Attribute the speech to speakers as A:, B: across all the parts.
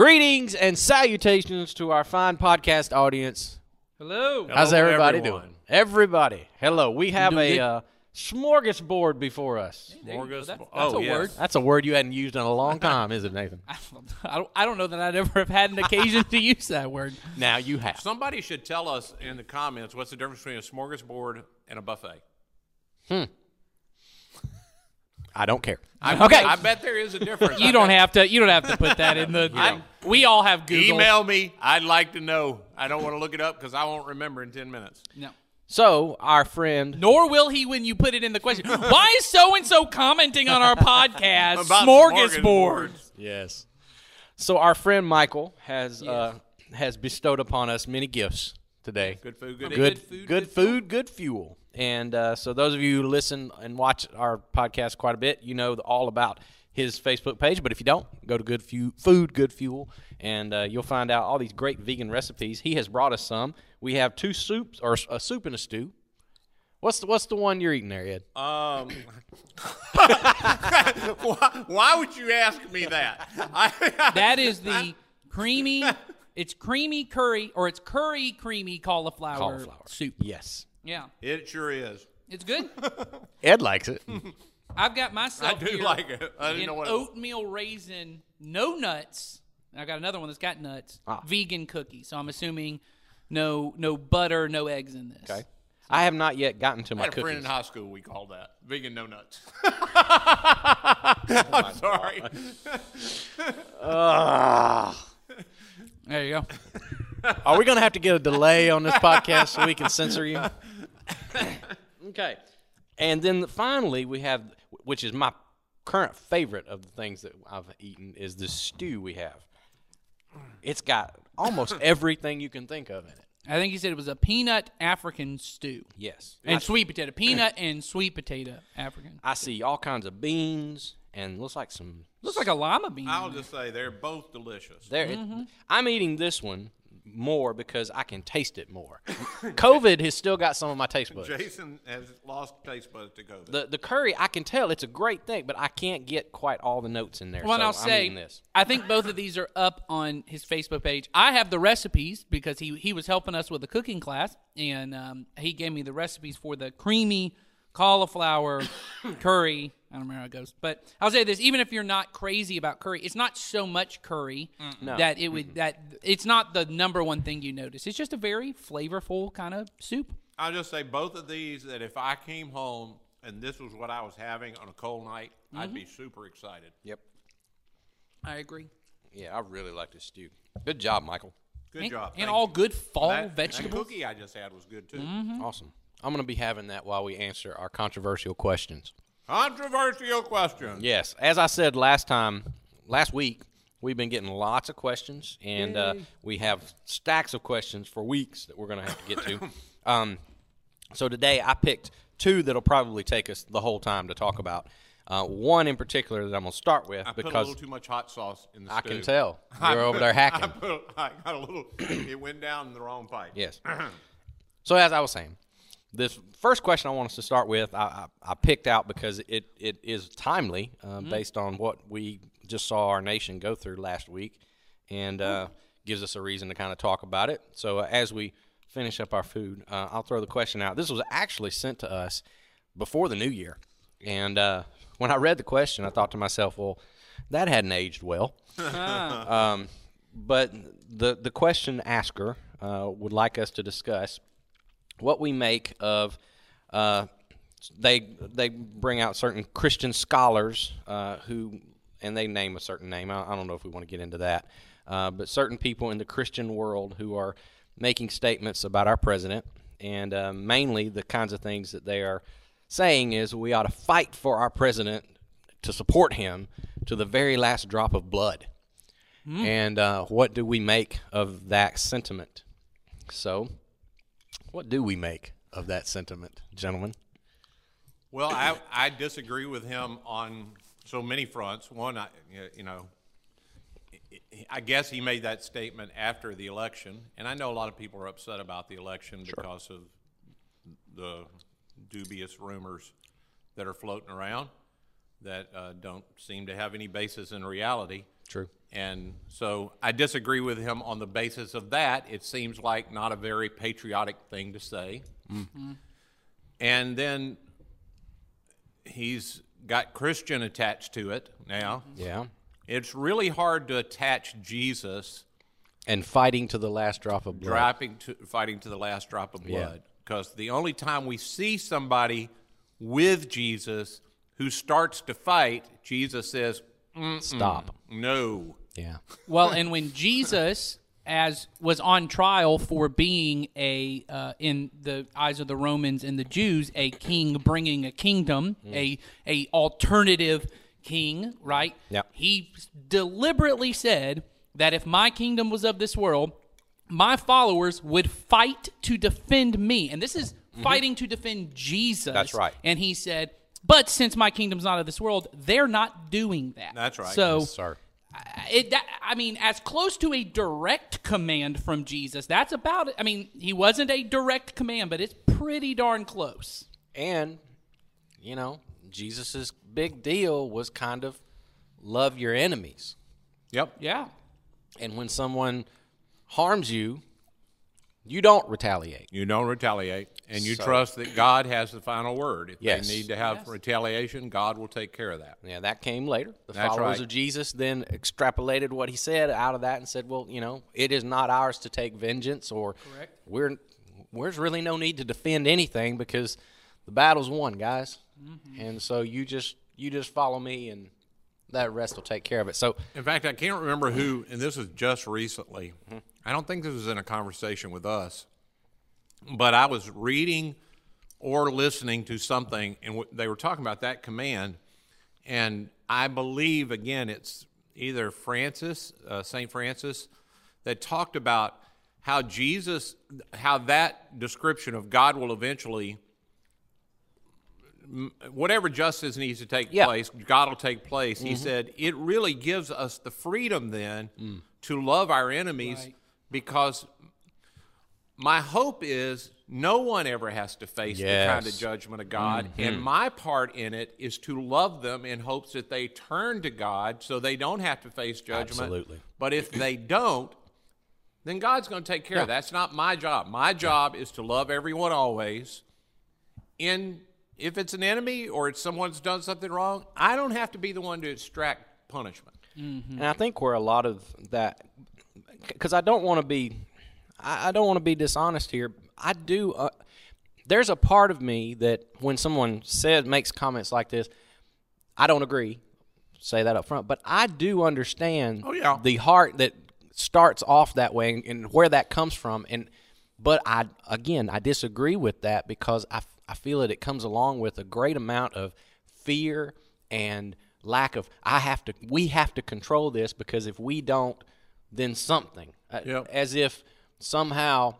A: Greetings and salutations to our fine podcast audience.
B: Hello.
A: How's
C: Hello,
A: everybody
C: everyone.
A: doing? Everybody, hello. We have a
B: good.
A: uh, smorgasbord before us.
B: There you go.
C: Morgus-
B: That's, that's
C: oh,
B: a
C: yes.
B: word.
A: That's a word you hadn't used in a long time, is it, Nathan?
B: I don't, I don't know that I'd ever have had an occasion to use that word.
A: Now you have.
C: Somebody should tell us in the comments what's the difference between a smorgasbord and a buffet.
A: I don't care.
C: I,
B: Okay.
C: I bet there is a difference.
B: You
C: I
B: don't
C: bet-
B: have to. You don't have to put that in the.
C: don't.
B: we all have Google.
C: Email me. I'd like to know. I don't want to look it up because I won't remember in 10 minutes.
B: No.
A: So our friend,
B: Nor will he when you put it in the question. Why is so and so commenting on our podcast?
C: About
B: Smorgasbord.
A: yes. So our friend Michael has uh, has bestowed upon us many gifts today.
C: Good food, good,
A: good,
B: Good
A: food,
B: food,
A: good,
B: good
A: food, good fuel. And uh, so, those of you who listen and watch our podcast quite a bit, you know all about his Facebook page. But if you don't, go to Good Fu- Food, Good Fuel, and uh, you'll find out all these great vegan recipes. He has brought us some. We have two soups, or a soup and a stew. What's the, what's the one you're eating there, Ed?
C: Um, why, why would you ask me that? I,
B: That is the creamy. It's creamy curry, or it's curry creamy cauliflower,
A: Cauliflower
B: soup.
A: Yes.
B: Yeah,
C: it sure is.
B: it's good.
A: Ed likes it.
B: I've got
C: my.
B: I
C: do
B: here
C: like it. I didn't know what
B: oatmeal raisin, no nuts. I got another one that's got nuts.
A: Ah.
B: Vegan cookie. So I'm assuming no no butter, no eggs in this.
A: Okay. I have not yet gotten to
C: I
A: my
C: had a friend
A: cookies.
C: in high school. We called that vegan no nuts. I'm sorry.
B: There you go.
A: Are we going to have to get a delay on this podcast so we can censor you? okay. And then finally, we have, which is my current favorite of the things that I've eaten, is the stew we have. It's got almost everything you can think of in it.
B: I think he said it was a peanut African stew.
A: Yes.
B: And sweet potato. Peanut and sweet potato African.
A: I see all kinds of beans and looks like some.
B: Looks like a lima bean.
C: I'll just say they're both delicious.
A: There, it- mm-hmm. I'm eating this one more because I can taste it more. COVID has still got some of my taste buds.
C: Jason has lost taste buds to COVID.
A: The the curry, I can tell it's a great thing, but I can't get quite all the notes in there.
B: Well,
A: so
B: I'll
A: I'm
B: say,
A: this.
B: I think both of these are up on his Facebook page. I have the recipes because he he was helping us with a cooking class, and um, he gave me the recipes for the creamy cauliflower curry. I don't remember how it goes, but I'll say this: even if you're not crazy about curry, it's not so much curry
A: No.
B: that it would that it's not the number one thing you notice. It's just a very flavorful kind of soup.
C: I'll just say both of these that if I came home and this was what I was having on a cold night, I'd be super excited.
A: Yep.
B: I agree.
A: Yeah, I really like this stew. Good job, Michael.
C: Good
B: and,
C: job.
B: and all
C: you.
B: good fall
C: that,
B: vegetables.
C: That cookie I just had was good too.
B: Mm-hmm.
A: Awesome. I'm going to be having that while we answer our controversial questions.
C: Controversial question.
A: Yes, as I said last time, last week, we've been getting lots of questions, and uh, we have stacks of questions for weeks that we're going to have to get to. um, so today, I picked two that'll probably take us the whole time to talk about. Uh, one in particular that I'm going to start with
C: I put a little too much hot sauce in the
A: I
C: stew.
A: can tell you're over there
C: I,
A: hacking.
C: put, I got a little. it went down the wrong pipe.
A: Yes. so as I was saying, this first question I want us to start with, I, I, I picked out because it, it is timely uh, based on what we just saw our nation go through last week, and uh, gives us a reason to kind of talk about it. So uh, as we finish up our food, uh, I'll throw the question out. This was actually sent to us before the new year, and uh, when I read the question, I thought to myself, well, that hadn't aged well. Um, but the the question asker uh, would like us to discuss what we make of. Uh, they they bring out certain Christian scholars uh, who, and they name a certain name. I, I don't know if we want to get into that, uh, but certain people in the Christian world who are making statements about our president, and uh, mainly the kinds of things that they are saying is we ought to fight for our president to support him to the very last drop of blood. And uh, what do we make of that sentiment? So, what do we make of that sentiment, gentlemen?
C: Well, I, I disagree with him on so many fronts. One, I, you know, I guess he made that statement after the election, and I know a lot of people are upset about the election because of the dubious rumors that are floating around that uh, don't seem to have any basis in reality.
A: True.
C: And so I disagree with him on the basis of that. It seems like not a very patriotic thing to say. Mm-hmm. And then he's got Christian attached to it now. Mm-hmm.
A: Yeah.
C: It's really hard to attach Jesus
A: And fighting to the last drop of blood.
C: dropping to fighting to the last drop of blood because the only time we see somebody with Jesus who starts to fight, Jesus says,
A: Stop.
C: "No."
A: Yeah.
B: Well, and when Jesus as was on trial for being a uh, in the eyes of the Romans and the Jews a king bringing a kingdom, a a alternative king, right?
A: Yeah.
B: He deliberately said that if my kingdom was of this world, my followers would fight to defend me. And this is fighting to defend Jesus.
A: That's right.
B: And he said, but since my kingdom's not of this world, they're not doing that.
C: That's right.
B: So
A: Yes, sir.
B: it that, I mean, as close to a direct command from Jesus, that's about it. I mean, he wasn't a direct command, but it's pretty darn close.
A: And, you know, Jesus's big deal was kind of love your enemies.
C: Yep.
B: Yeah.
A: And when someone harms you, you don't retaliate.
C: You don't retaliate, and you
A: So-
C: trust that God has the final word. If
A: Yes.
C: they need to have
B: Yes.
C: retaliation, God will take care of that.
A: Yeah, that came later. The
C: That's
A: followers
C: right.
A: of Jesus then extrapolated what he said out of that and said, "Well, you know, it is not ours to take vengeance, or
B: Correct.
A: we're there's really no need to defend anything because the battle's won, guys.
C: Mm-hmm.
A: And so you just you just follow me, and that rest will take care of it. So
C: In fact, I can't remember who, and this was just recently.
A: Mm-hmm.
C: I don't think this was in a conversation with us, but I was reading or listening to something, and they were talking about that command. And I believe, again, it's either Francis, uh, St. Francis, that talked about how Jesus, how that description of God will eventually whatever justice needs to take
A: Yeah.
C: place, God will take place. He said it really gives us the freedom then to love our enemies
B: Right.
C: Because my hope is no one ever has to face the kind of judgment of God. Mm-hmm. And my part in it is to love them in hopes that they turn to God so they don't have to face judgment.
A: Absolutely.
C: But if they don't, then God's going to take care of that. That's not my job. My job is to love everyone always. And if it's an enemy or it's someone's done something wrong, I don't have to be the one to extract punishment. Mm-hmm.
A: And I think where a lot of that, because I don't want to be, I, I don't want to be dishonest here. I do. Uh, there's a part of me that when someone says makes comments like this, I don't agree. Say that up front, but I do understand
C: Oh, yeah.
A: the heart that starts off that way and, and where that comes from. And but I again I disagree with that because I I feel that it comes along with a great amount of fear and lack of I have to we have to control this because if we don't then something Uh,
C: Yep.
A: as if somehow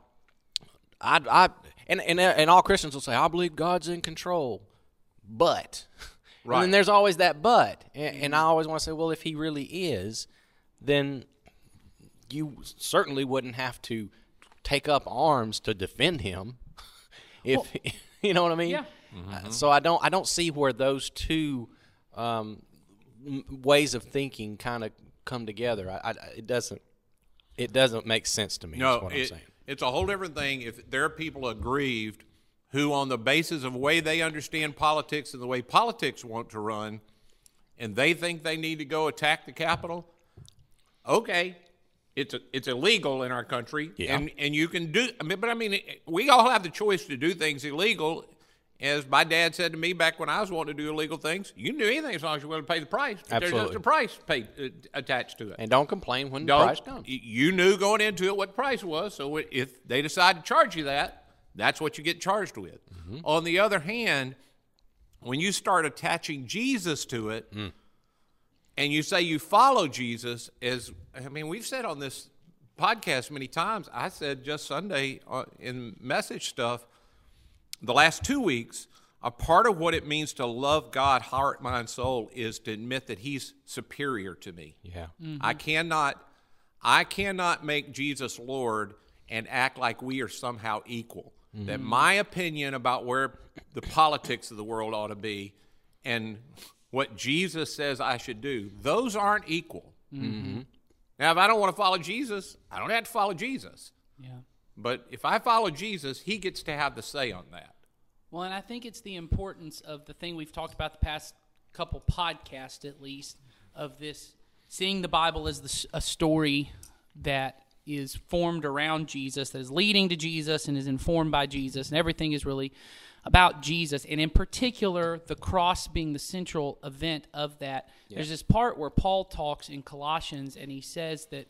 A: I I and, and and all Christians will say I believe God's in control but and
C: Right.
A: then there's always that but and, and I always want to say well if he really is then you certainly wouldn't have to take up arms to defend him if you know what I mean.
B: Yeah.
A: Uh, So I don't I don't see where those two um, m- ways of thinking kind of come together. I, I, it doesn't it doesn't make sense to me. is
C: No,
A: what I'm
C: it-
A: saying.
C: it's a whole different thing if there are people aggrieved who, on the basis of the way they understand politics and the way politics want to run, and they think they need to go attack the Capitol, okay, it's a, it's illegal in our country,
A: Yeah.
C: and and you can do. I mean, but I mean, we all have the choice to do things illegal. As my dad said to me back when I was wanting to do illegal things, you can do anything as long as you're willing to pay the price. But There's just a price paid, uh, attached to it.
A: And don't complain when the
C: Don't-
A: price comes.
C: You knew going into it what the price was, so if they decide to charge you that, that's what you get charged with.
A: Mm-hmm.
C: On the other hand, when you start attaching Jesus to it,
A: Mm.
C: and you say you follow Jesus, as I mean, we've said on this podcast many times. I said just Sunday uh, in message stuff, the last two weeks. A part of what it means to love God, heart, mind, soul, is to admit that He's superior to me.
A: Yeah. Mm-hmm.
C: I mm-hmm. cannot I cannot make Jesus Lord and act like we are somehow equal. Mm-hmm. That my opinion about where the politics of the world ought to be and what Jesus says I should do, those aren't equal. Now, if I don't want to follow Jesus, I don't have to follow Jesus.
B: Yeah.
C: But if I follow Jesus, he gets to have the say on that.
B: Well, and I think it's the importance of the thing we've talked about the past couple podcasts, at least, of this seeing the Bible as the, a story that is formed around Jesus, that is leading to Jesus and is informed by Jesus, and everything is really about Jesus, and in particular, the cross being the central event of that. There's this part where Paul talks in Colossians, and he says that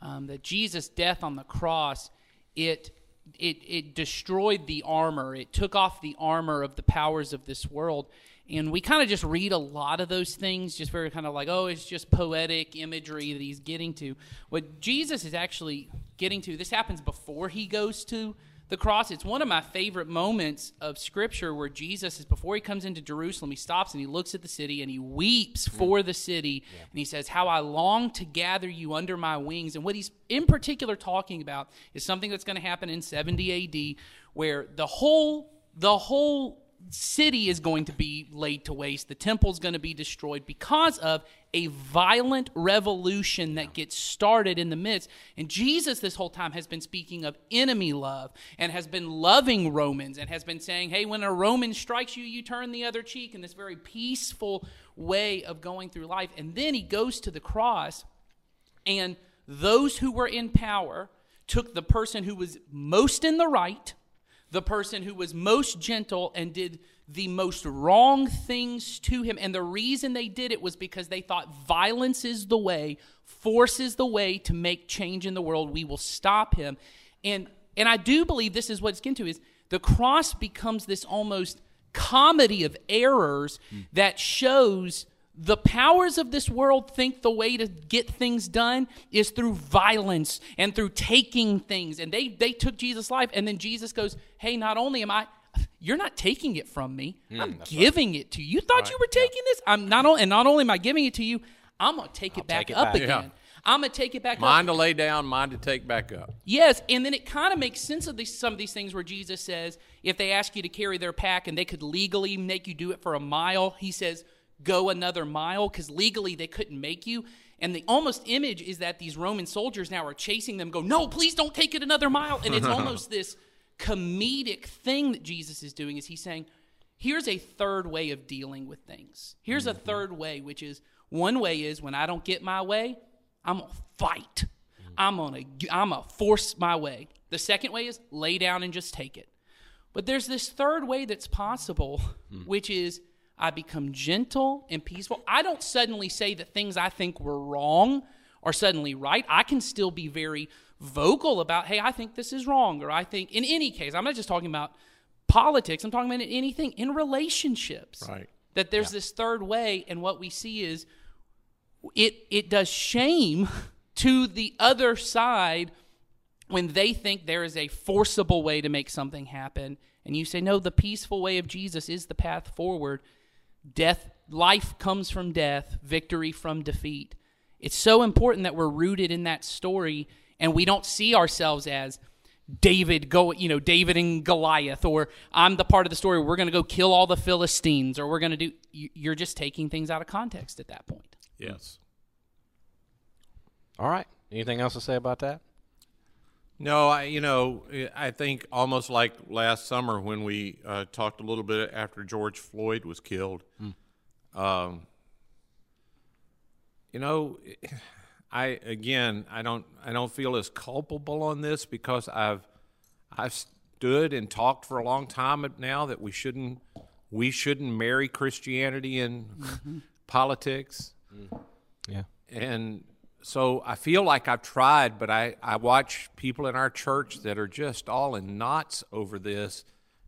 B: um, that Jesus' death on the cross it it it destroyed the armor. It took off the armor of the powers of this world. And we kind of just read a lot of those things, just very kind of like, oh, it's just poetic imagery that he's getting to. What Jesus is actually getting to, this happens before he goes to the cross. It's one of my favorite moments of Scripture where Jesus is, before he comes into Jerusalem, he stops and he looks at the city and he weeps mm. for the city. And he says, How I long to gather you under my wings. And what he's in particular talking about is something that's going to happen in 70 AD where the whole, the whole city is going to be laid to waste. The temple's going to be destroyed because of a violent revolution that gets started in the midst. And Jesus, this whole time, has been speaking of enemy love and has been loving Romans and has been saying, hey, when a Roman strikes you, you turn the other cheek in this very peaceful way of going through life. And then he goes to the cross, and those who were in power took the person who was most in the right the person who was most gentle and did the most wrong things to him. And the reason they did it was because they thought violence is the way, force is the way to make change in the world. We will stop him. And and I do believe this is what it's getting to is the cross becomes this almost comedy of errors hmm. that shows the powers of this world think the way to get things done is through violence and through taking things. And they they took jesus life and then jesus goes hey not only am i you're not taking it from me. Hmm, I'm giving it to you. You thought you were taking this? I'm not only and not only am i giving it to you i'm going to take it back
A: take it
B: up
A: back.
B: again.
C: Yeah.
B: i'm going to take it back
C: Mine
B: up
C: to lay down, mine to take back up.
B: Yes, and then it kind of makes sense of these, some of these things where Jesus says if they ask you to carry their pack and they could legally make you do it for a mile, he says go another mile because legally they couldn't make you. And the almost image is that these Roman soldiers now are chasing them, go, no, please don't take it another mile. And it's almost this comedic thing that Jesus is doing is he's saying, here's a third way of dealing with things. Here's a mm-hmm. third way, which is one way is when I don't get my way, I'm gonna fight. Mm-hmm. I'm gonna I'm gonna force my way. The second way is lay down and just take it. But there's this third way that's possible, hmm. which is I become gentle and peaceful. I don't suddenly say that things I think were wrong are suddenly right. I can still be very vocal about, hey, I think this is wrong, or I think, in any case, I'm not just talking about politics, I'm talking about anything in relationships.
C: Right.
B: That there's this third way, and what we see is it it does shame to the other side when they think there is a forcible way to make something happen and you say no the peaceful way of Jesus is the path forward death life comes from death victory from defeat it's so important that we're rooted in that story and we don't see ourselves as David go you know David and Goliath or I'm the part of the story we're going to go kill all the Philistines or we're going to do you- you're just taking things out of context at that point
C: Yes.
A: All right. Anything else to say about that?
C: No, I you know I think almost like last summer when we uh, talked a little bit after George Floyd was killed. Um, you know, I again I don't I don't feel as culpable on this because I've I've stood and talked for a long time now that we shouldn't we shouldn't marry Christianity and politics
A: Yeah.
C: and so I feel like I've tried, but I, I watch people in our church that are just all in knots over this,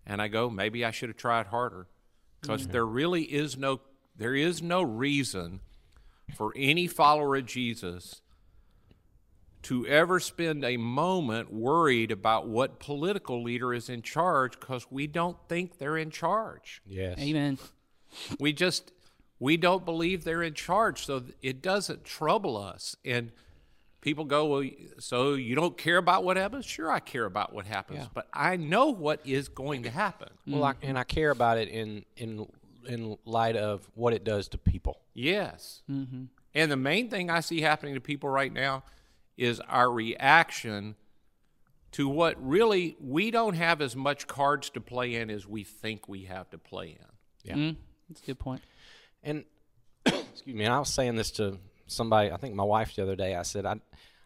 C: and I go, maybe I should have tried harder, because mm-hmm. there really is no there is no reason for any follower of Jesus to ever spend a moment worried about what political leader is in charge, because we don't think they're in charge.
A: Yes.
B: amen.
C: We just we don't believe they're in charge so it doesn't trouble us and people go well so you don't care about what happens sure i care about what happens
A: Yeah.
C: but i know what is going to happen mm.
A: Well, I, and I care about it in in in light of what it does to people.
C: yes mm-hmm. And the main thing I see happening to people right now is our reaction to what really we don't have as much cards to play in as we think we have to play in.
A: Yeah. Mm-hmm.
B: That's a good point.
A: And excuse me, and I was saying this to somebody, I think my wife the other day. I said, I,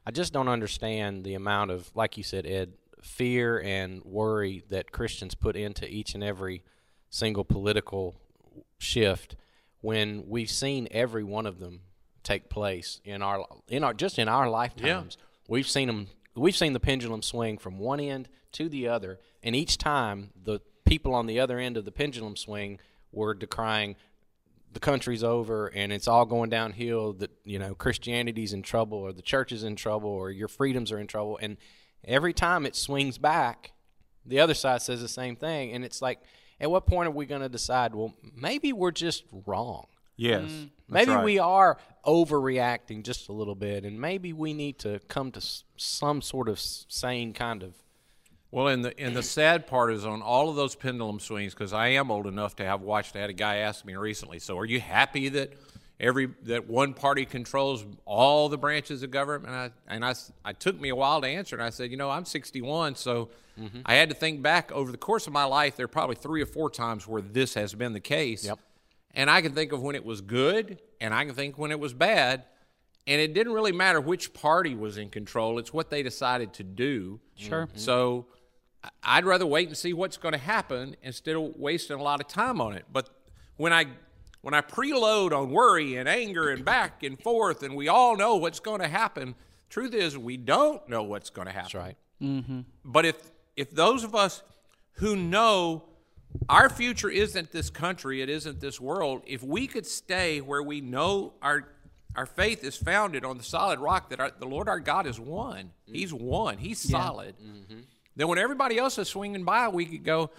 A: I just don't understand the amount of, like you said, Ed, fear and worry that Christians put into each and every single political shift when we've seen every one of them take place in our in our just in our lifetimes. We've seen them. We've seen the pendulum swing from one end to the other, and each time the people on the other end of the pendulum swing were decrying the country's over and it's all going downhill that you know christianity's in trouble or the church is in trouble or your freedoms are in trouble. And every time it swings back the other side says the same thing. And it's like at what point are we going to decide well maybe we're just wrong?
C: Yes. Mm.
A: maybe we are overreacting just a little bit and maybe we need to come to s- some sort of s- sane kind of
C: Well, and the and the sad part is on all of those pendulum swings because I am old enough to have watched. I had a guy ask me recently. So, are you happy that every that one party controls all the branches of government? And I and I, I took me a while to answer, and I said, you know, I'm 61, so mm-hmm. I had to think back over the course of my life. There are probably three or four times where this has been the case.
A: Yep.
C: And I can think of when it was good, and I can think when it was bad. And it didn't really matter which party was in control. It's what they decided to do.
B: Sure.
C: So I- I'd rather wait and see what's going to happen instead of wasting a lot of time on it. But when I when I preload on worry and anger and back and forth, and we all know what's going to happen, truth is we don't know what's going to happen.
A: That's right. Mm-hmm.
C: But if if those of us who know our future isn't this country, it isn't this world, if we could stay where we know our our faith is founded on the solid rock that our, the Lord our God is one. Mm-hmm. He's one. He's solid. Mm-hmm. Then when everybody else is swinging by, we could go,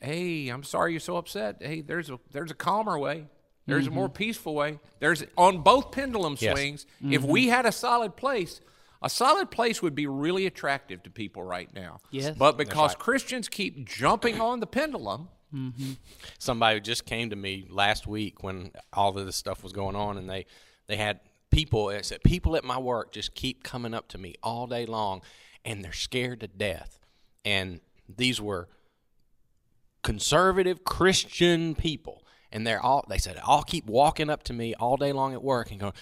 C: "Hey, I'm sorry you're so upset. Hey, there's a there's a calmer way. There's a mm-hmm. more peaceful way. There's on both pendulum
A: Yes.
C: swings. If mm-hmm. we had a solid place, a solid place would be really attractive to people right now.
B: Yes.
C: But because Christians keep jumping on the pendulum, mm-hmm.
A: somebody just came to me last week when all of this stuff was going on and they they had people it said people at my work just keep coming up to me all day long and they're scared to death and these were conservative christian people and they're all they said all keep walking up to me all day long at work and going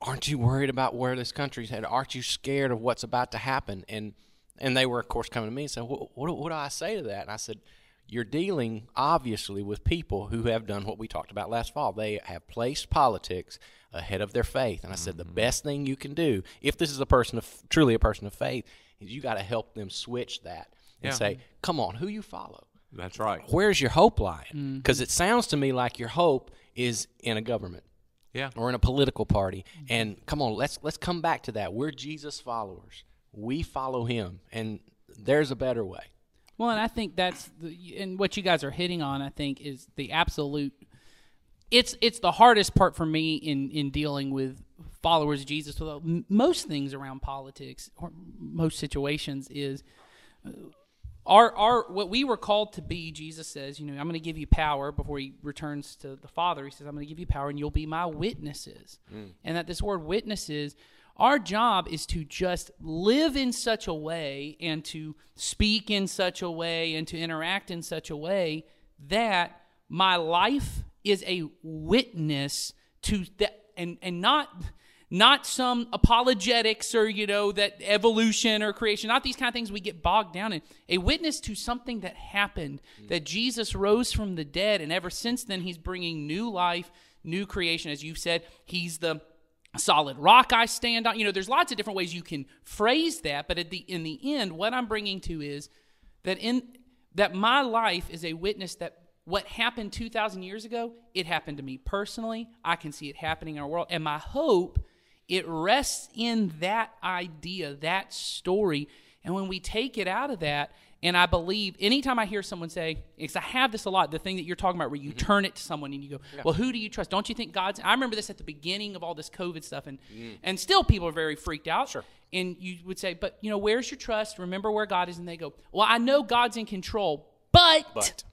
A: aren't you worried about where this country's headed? Aren't you scared of what's about to happen? And and they were, of course, coming to me and saying, what, what, what do I say to that? And I said, you're dealing obviously with people who have done what we talked about last fall. They have placed politics ahead of their faith. And I said, the mm-hmm. best thing you can do, if this is a person of truly a person of faith, is you got to help them switch that and
C: Yeah.
A: say, come on, who you follow?
C: that's right.
A: Where's your hope lying? Because mm. it sounds to me like your hope is in a government
C: Yeah.
A: or in a political party. Mm-hmm. And come on, let's let's come back to that. We're Jesus followers. We follow him and there's a better way.
B: Well, and I think that's the, and what you guys are hitting on. I think is the absolute. It's it's the hardest part for me in in dealing with followers of Jesus. Although most things around politics or most situations is uh, our our what we were called to be. Jesus says, you know, I'm going to give you power before he returns to the Father. He says, I'm going to give you power, and you'll be my witnesses. And that this word witnesses our job is to just live in such a way and to speak in such a way and to interact in such a way that my life is a witness to that and and not not some apologetics or you know that evolution or creation not these kind of things we get bogged down in. A witness to something that happened hmm. that jesus rose from the dead and ever since then he's bringing new life new creation. As you said he's the solid rock I stand on. You know, there's lots of different ways you can phrase that, but at the in the end, what I'm bringing to is that in that my life is a witness that what happened 2,000 years ago, it happened to me personally. I can see it happening in our world, and my hope it rests in that idea, that story. And when we take it out of that, and I believe anytime I hear someone say, because I have this a lot, the thing that you're talking about where you mm-hmm. turn it to someone and you go, well, who do you trust? Don't you think God's. I remember this at the beginning of all this COVID stuff, and, mm. and still people are very freaked out. Sure. And you would say, but, you know, where's your trust? Remember where God is. And they go, well, I know God's in control, but,
A: But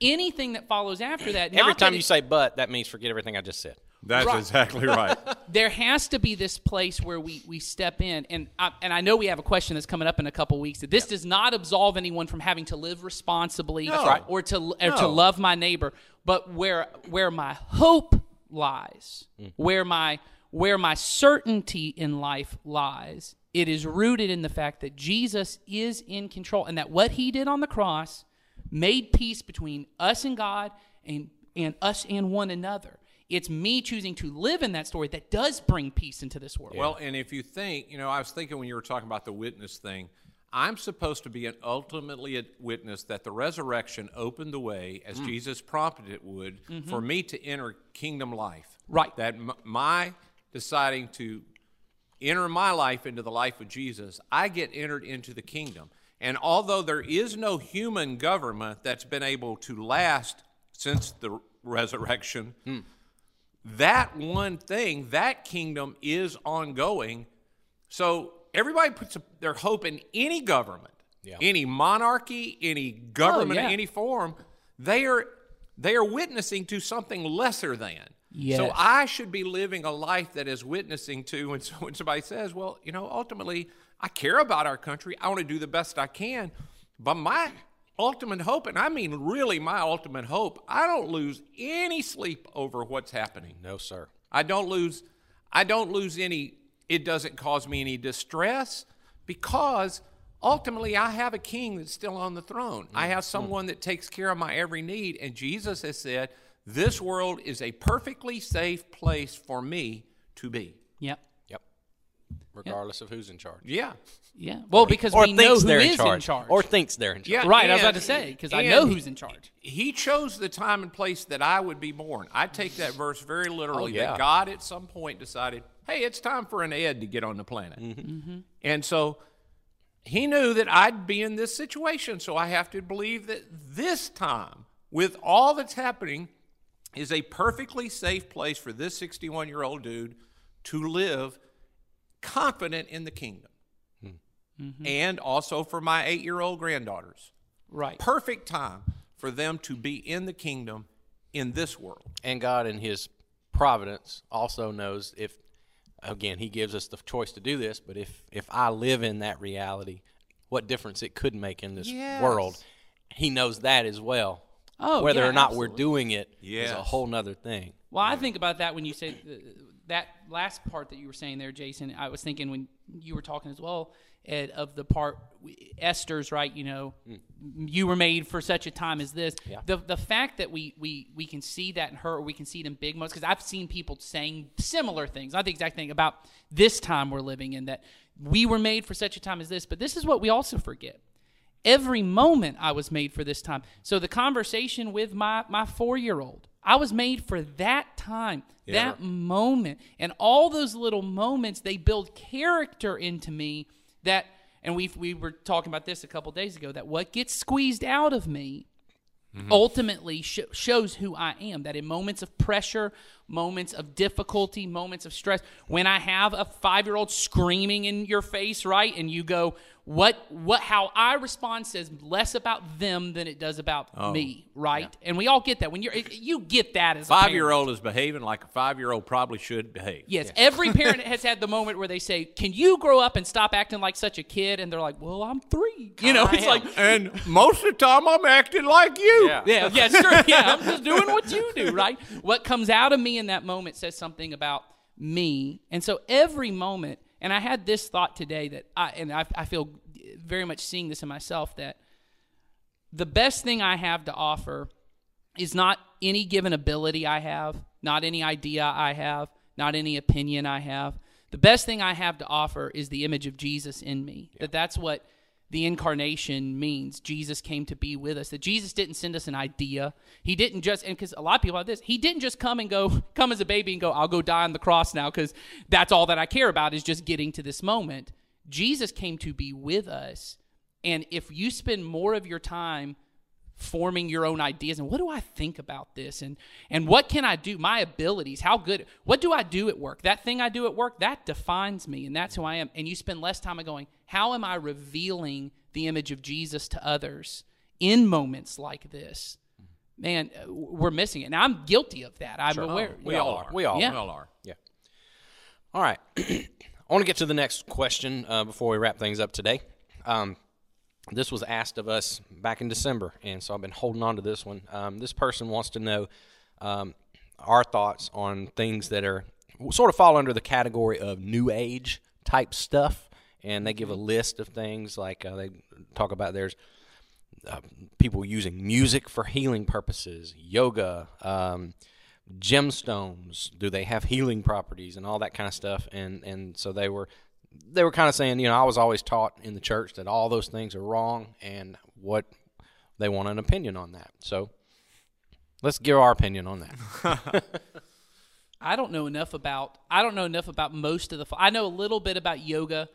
B: anything that follows after that,
A: every
B: not that
A: time
B: it-
A: you say but, that means forget everything I just said.
C: That's
B: Right.
C: exactly right.
B: there has to be this place where we, we step in and I, and I know we have a question that's coming up in a couple weeks that this does not absolve anyone from having to live responsibly
C: That's right.
B: or to or to love my neighbor but where where my hope lies mm. where my where my certainty in life lies it is rooted in the fact that Jesus is in control and that what he did on the cross made peace between us and God and and us and one another it's me choosing to live in that story that does bring peace into this world.
C: Well, and if you think, you know, I was thinking when you were talking about the witness thing, I'm supposed to be an ultimately a witness that the resurrection opened the way, as mm. Jesus prompted it would, mm-hmm. for me to enter kingdom life.
B: Right.
C: That m- my deciding to enter my life into the life of Jesus, I get entered into the kingdom. And although there is no human government that's been able to last since the resurrection, that one thing, that kingdom is ongoing. So everybody puts their hope in any government,
A: Yeah.
C: any monarchy, any government
B: Oh, yeah.
C: in any form. They are they are witnessing to something lesser than.
B: Yes.
C: So I should be living a life that is witnessing to. And so when somebody says, "Well, you know, ultimately, I care about our country. I want to do the best I can," but my ultimate hope, and I mean really my ultimate hope, I don't lose any sleep over what's happening.
A: No, sir.
C: I don't lose I don't lose any it doesn't cause me any distress because ultimately I have a king that's still on the throne. I have mm-hmm. someone that takes care of my every need and Jesus has said this world is a perfectly safe place for me to be.
B: Yep.
A: Yep. Regardless of who's in charge.
C: Yeah.
B: Yeah. Well, because
A: Or
B: we know
A: thinks
B: who
A: they're
B: is
A: in charge.
B: in charge.
A: Or thinks they're in charge.
C: Yeah.
B: right. I was about to say because I know who's in charge.
C: He chose the time and place that I would be born. I take that verse very literally.
A: Oh, yeah.
C: That God at some point decided, hey, it's time for an Ed to get on the planet.
B: Mm-hmm.
C: And so he knew that I'd be in this situation. So I have to believe that this time, with all that's happening, is a perfectly safe place for this 61 year old dude to live confident in the kingdom.
B: Mm-hmm.
C: And also for my eight year old granddaughters
B: Right.
C: perfect time for them to be in the kingdom in this world.
A: And God, in His providence, also knows if, again, He gives us the choice to do this. But if if I live in that reality, what difference it could make in this
C: Yes.
A: world, He knows that as well.
B: Oh,
A: whether
B: yeah,
A: or not we're doing it is
C: Yes.
A: a whole nother thing.
B: Well, I think about that when you say th- that last part that you were saying there, Jason. I was thinking when you were talking as well, Ed, of the part Esther's right. You know, mm. you were made for such a time as this.
A: Yeah.
B: The the fact that we we we can see that in her, or we can see it in big moments, because I've seen people saying similar things, not the exact thing about this time we're living in. That we were made for such a time as this, but this is what we also forget every moment I was made for this time. So the conversation with my my 4-year-old, I was made for that time, that moment. And all those little moments, they build character into me that and we we were talking about this a couple days ago that what gets squeezed out of me mm-hmm. ultimately sh- shows who I am. That in moments of pressure, moments of difficulty, moments of stress, when I have a five year old screaming in your face, right, and you go, what, what, how I respond says less about them than it does about oh, me, right? And we all get that. When you're, you get that as a
C: Five year old is behaving like a five year old probably should behave.
B: Yes, every parent has had the moment where they say, "Can you grow up and stop acting like such a kid?" And they're like, "Well, I'm three. You know,
A: I
B: it's
A: am.
B: like,
C: And most of the time I'm acting like you.
A: Yeah.
B: yeah, yeah, sure. Yeah, I'm just doing what you do, right? What comes out of me in that moment says something about me. And so every moment, and I had this thought today that I, and I, I feel very much seeing this in myself that the best thing I have to offer is not any given ability I have, not any idea I have, not any opinion I have. The best thing I have to offer is the image of Jesus in me. That that's what the incarnation means. Jesus came to be with us. That Jesus didn't send us an idea. He didn't just and because a lot of people have this. He didn't just come and go, come as a baby and go, I'll go die on the cross now because that's all that I care about is just getting to this moment. Jesus came to be with us. And if you spend more of your time forming your own ideas and what do I think about this and and what can I do my abilities how good what do I do at work that thing I do at work that defines me and that's who I am and you spend less time going how am I revealing the image of Jesus to others in moments like this man, uh, we're missing it. Now I'm guilty of that. I'm aware.
A: We all are. We all
B: Yeah.
C: We all are.
A: Yeah. All right. I want to get to the next question uh, before we wrap things up today. Um, this was asked of us back in December, and so I've been holding on to this one. Um, this person wants to know um, our thoughts on things that are sort of fall under the category of new age type stuff, and they give a list of things like uh, they talk about there's uh, people using music for healing purposes, yoga, um, gemstones. Do they have healing properties and all that kind of stuff? And and so they were they were kind of saying, you know, I was always taught in the church that all those things are wrong, and what they want an opinion on that. So let's give our opinion on that.
B: I don't know enough about. I don't know enough about most of the. I know a little bit about yoga,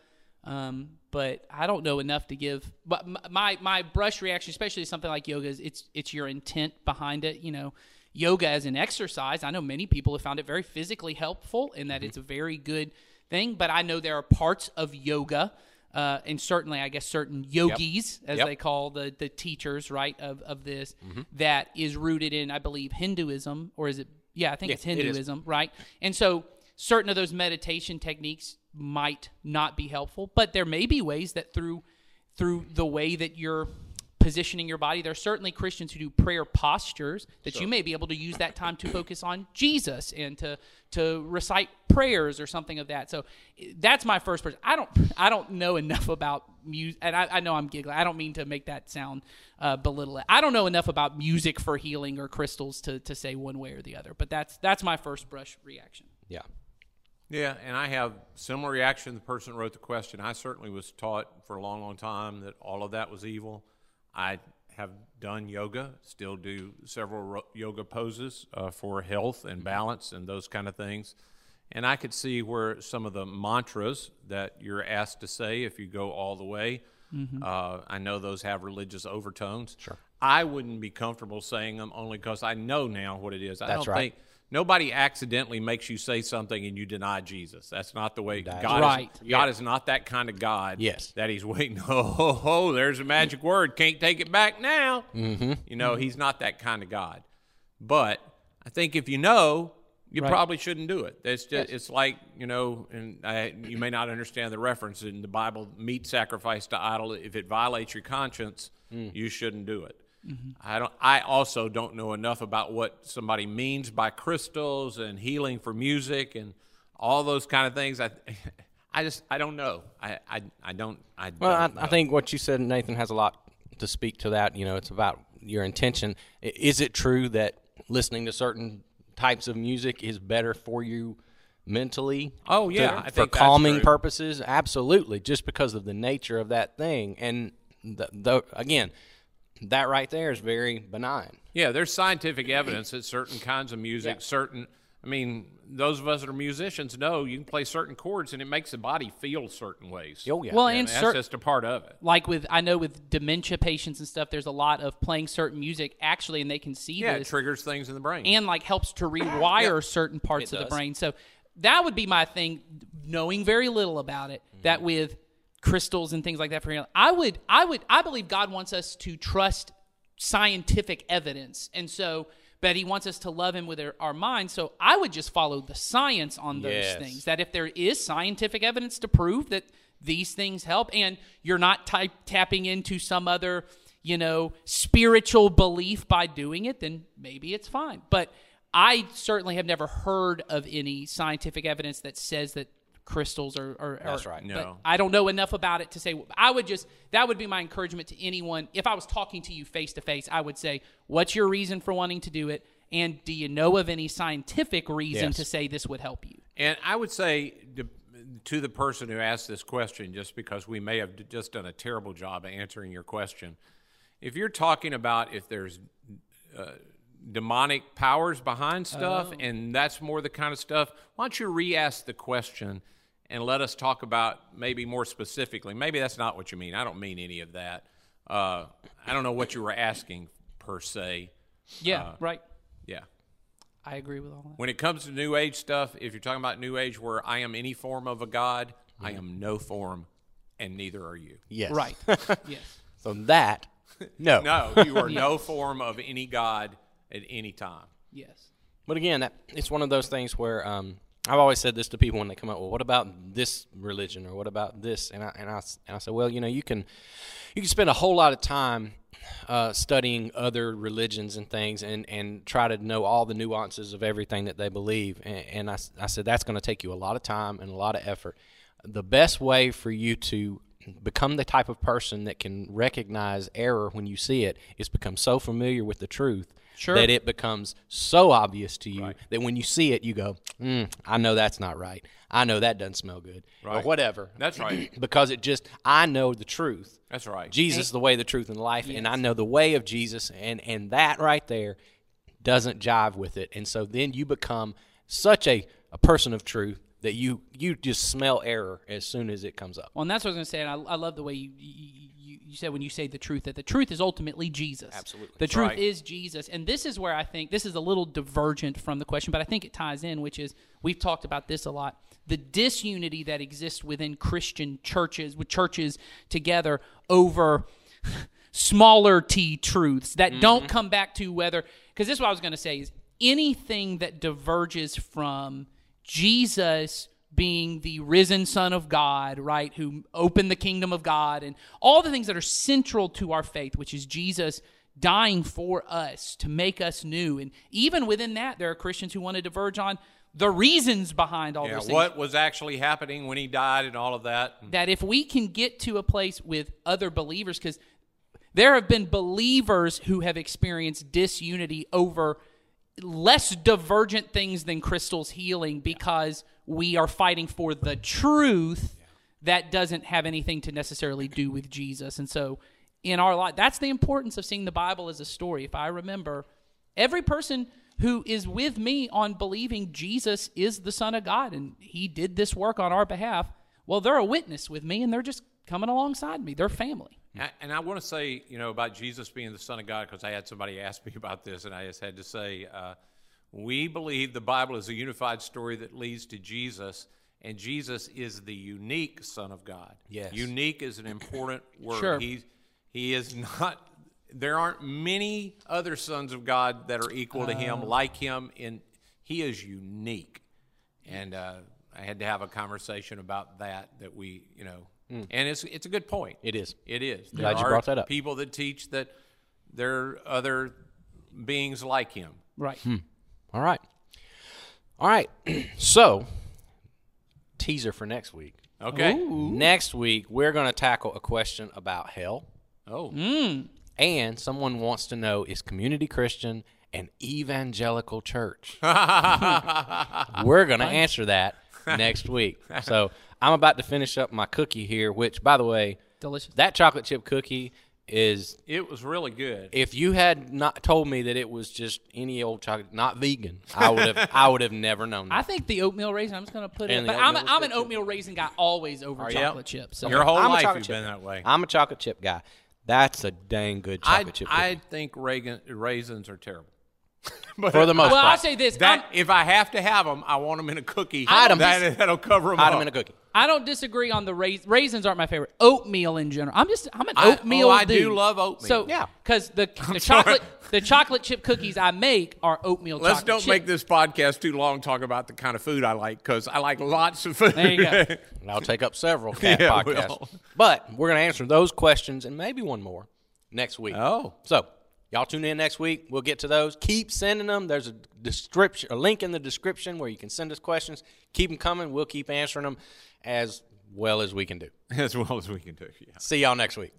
B: um, but I don't know enough to give. But my my brush reaction, especially to something like yoga, is it's it's your intent behind it. You know, yoga as an exercise. I know many people have found it very physically helpful, in that it's a very good thing. But I know there are parts of yoga. Uh, and certainly, I guess certain yogis, as
A: Yep.
B: they call the the teachers, right, of of this, that is rooted in, I believe, Hinduism, or is it? Yeah, I think it's
A: it is.
B: Hinduism, right? And so certain of those meditation techniques might not be helpful, but there may be ways that through through the way that you're positioning your body, there are certainly Christians who do prayer postures that you may be able to use that time to focus on Jesus and to to recite prayers or something of that. So that's my first person. I don't I don't know enough about music, and I, I know I'm giggling. I don't mean to make that sound uh, belittle it. I don't know enough about music for healing or crystals to to say one way or the other. But that's that's my first brush reaction.
A: yeah.
C: Yeah, and I have similar reaction. The person who wrote the question. I certainly was taught for a long, long time that all of that was evil. I have done yoga, still do several ro- yoga poses uh, for health and balance and those kind of things. And I could see where some of the mantras that you're asked to say, if you go all the way, uh, I know those have religious overtones. Sure. I wouldn't be comfortable saying them only because I know now what it is. I
A: That's
C: don't
A: right.
C: think nobody accidentally makes you say something and you deny Jesus. That's not the way God
B: Right.
C: is. God is not that kind of God.
A: Yes.
C: That He's waiting. Oh, ho, ho, there's a magic word. Can't take it back now. Mm-hmm. You know, He's not that kind of God. But I think if you know, you
B: Right.
C: probably shouldn't do it. It's just, it's like you know, and I, you may not understand the reference in the Bible. Meat sacrifice to idol. If it violates your conscience, you shouldn't do it. Mm-hmm. I don't. I also don't know enough about what somebody means by crystals and healing for music and all those kind of things. I, I just I don't know. I I, I don't. I
A: Well, I,
C: don't
A: I
C: know.
A: think what you said, Nathan, has a lot to speak to that. You know, it's about your intention. Is it true that listening to certain types of music is better for you mentally?
C: Oh, yeah,
A: to-
C: I
A: for calming purposes, absolutely, just because of the nature of that thing. And the, the, again, that right there is very benign.
C: Yeah, there's scientific evidence that certain kinds of music, certain. I mean, those of us that are musicians know you can play certain chords and it makes the body feel certain ways.
A: Oh yeah.
B: Well,
C: and
B: and
C: that's
B: cer-
C: just a part of it.
B: like with I know with dementia patients and stuff, there's a lot of playing certain music actually, and they can see
C: Yeah, it triggers things in the brain.
B: and like helps to rewire certain parts
A: It
B: of the brain. So that would be my thing. Knowing very little about it, that mm-hmm. with crystals and things like that for healing, I would, I would, I believe God wants us to trust scientific evidence, and so. But he wants us to love him with our, our mind. So I would just follow the science on those
A: Yes.
B: things. That if there is scientific evidence to prove that these things help, and you're not type, tapping into some other, you know, spiritual belief by doing it, then maybe it's fine. But I certainly have never heard of any scientific evidence that says that crystals or, are
A: That's
B: are-
A: right.
B: but
C: No.
B: I don't know enough about it to say. I would just that would be my encouragement to anyone. If I was talking to you face to face, I would say, "What's your reason for wanting to do it?" And do you know of any scientific reason
A: Yes.
B: to say this would help you?
C: And I would say to, to the person who asked this question, just because we may have just done a terrible job of answering your question, if you're talking about if there's uh, demonic powers behind stuff and that's more the kind of stuff, why don't you re ask the question and let us talk about maybe more specifically? Maybe that's not what you mean. I don't mean any of that. Uh, I don't know what you were asking per se.
B: Yeah,
C: Uh,
B: right.
C: Yeah.
B: I agree with all that.
C: When it comes to New Age stuff, if you're talking about New Age where I am any form of a God, I am no form, and neither are you.
A: Yes.
B: Right. yes.
A: So that, no.
C: No, you are no form of any God. at any time.
B: Yes.
A: But again, that it's one of those things where um, I've always said this to people when they come up. Well, what about this religion, or what about this? And I and I and I say, well, you know, you can you can spend a whole lot of time uh, studying other religions and things, and and try to know all the nuances of everything that they believe. And, and I I said that's going to take you a lot of time and a lot of effort. The best way for you to become the type of person that can recognize error when you see it. it is become so familiar with the truth
B: Sure.
A: that it becomes so obvious to you that when you see it, you go, mm, "I know that's not right. I know that doesn't smell good, or whatever."
C: That's right.
A: because it just I know the truth.
C: That's right.
A: Jesus, the way, the truth, and the life, and I know the way of Jesus, and and that right there doesn't jive with it, and so then you become such a a person of truth that you you just smell error as soon as it comes up.
B: Well, and that's what I was going to say. And I, I love the way you, you you you said when you say the truth that the truth is ultimately Jesus.
A: Absolutely.
B: the truth
C: right.
B: is Jesus. And this is where I think this is a little divergent from the question, but I think it ties in, which is we've talked about this a lot. The disunity that exists within Christian churches, with churches together over smaller t truths that mm-hmm. don't come back to whether because this is what I was going to say is anything that diverges from Jesus being the risen Son of God, right, who opened the kingdom of God, and all the things that are central to our faith, which is Jesus dying for us to make us new. And even within that, there are Christians who want to diverge on the reasons behind all
C: Yeah,
B: those things
C: what was actually happening when he died and all of that.
B: that if we can get to a place with other believers, because there have been believers who have experienced disunity over less divergent things than crystal's healing because we are fighting for the truth that doesn't have anything to necessarily do with Jesus. And so in our life, that's the importance of seeing the Bible as a story. If I remember, every person who is with me on believing Jesus is the Son of God and he did this work on our behalf, well, they're a witness with me and they're just coming alongside me. They're family.
C: A- And I want to say, you know, about Jesus being the Son of God, because I had somebody ask me about this, and I just had to say, uh, we believe the Bible is a unified story that leads to Jesus, and Jesus is the unique Son of God.
A: Yes.
C: Unique is an important word.
B: Sure.
C: He, he is not, there aren't many other sons of God that are equal to him, like him, and he is unique. And uh, I had to have a conversation about that, that we, you know, Mm. and it's, it's a good point.
A: It is.
C: It is.
A: Glad you brought that up.
C: People that teach that there are other beings like him.
B: Right. Hmm.
A: All right. All right. so, teaser for next week.
C: Okay.
A: Next week, we're going to tackle a question about hell.
C: Oh, mm.
A: And someone wants to know is community Christian an evangelical church? we're going to answer that next week. So, I'm about to finish up my cookie here, which, by the way,
B: Delicious.
A: that chocolate chip cookie is
C: it was really good.
A: if you had not told me that it was just any old chocolate, not vegan, I would have I would have never known that.
B: I think the oatmeal raisin. I'm just going to put it. But I'm, a,
A: oatmeal was
B: I'm an
A: good, too.
B: oatmeal raisin guy always over
C: you?
B: chocolate chips. So
C: Your whole
A: I'm
C: life
A: chocolate
C: you've
A: chip.
C: been that way.
A: I'm a chocolate chip guy. That's a dang good
C: I,
A: chocolate chip cookie.
C: I think Reagan, raisins are terrible.
A: for the most
B: well, I'll say this.
C: That if I have to have them, I want them in a cookie.
A: Hide 'em.
C: That, that'll cover them
A: Hide
C: up.
A: them in a cookie.
B: I don't disagree on the rais- raisins. Aren't my favorite. Oatmeal in general. I'm just I'm an
C: I-
B: oatmeal.
C: oh, I do love oatmeal.
B: So
A: Yeah.
B: because the the chocolate the chocolate chip cookies I make are oatmeal.
C: Let's
B: chocolate
C: don't
B: chip.
C: make this podcast too long. Talk about the kind of food I like because I like lots of food.
B: There you go.
A: And I'll take up several cat
C: Yeah,
A: podcasts.
C: well.
A: But we're going to answer those questions and maybe one more next week.
C: Oh.
A: So, y'all tune in next week. We'll get to those. Keep sending them. There's a description, a link in the description where you can send us questions. Keep them coming. We'll keep answering them as well as we can do.
C: as well as we can do. Yeah.
A: See y'all next week.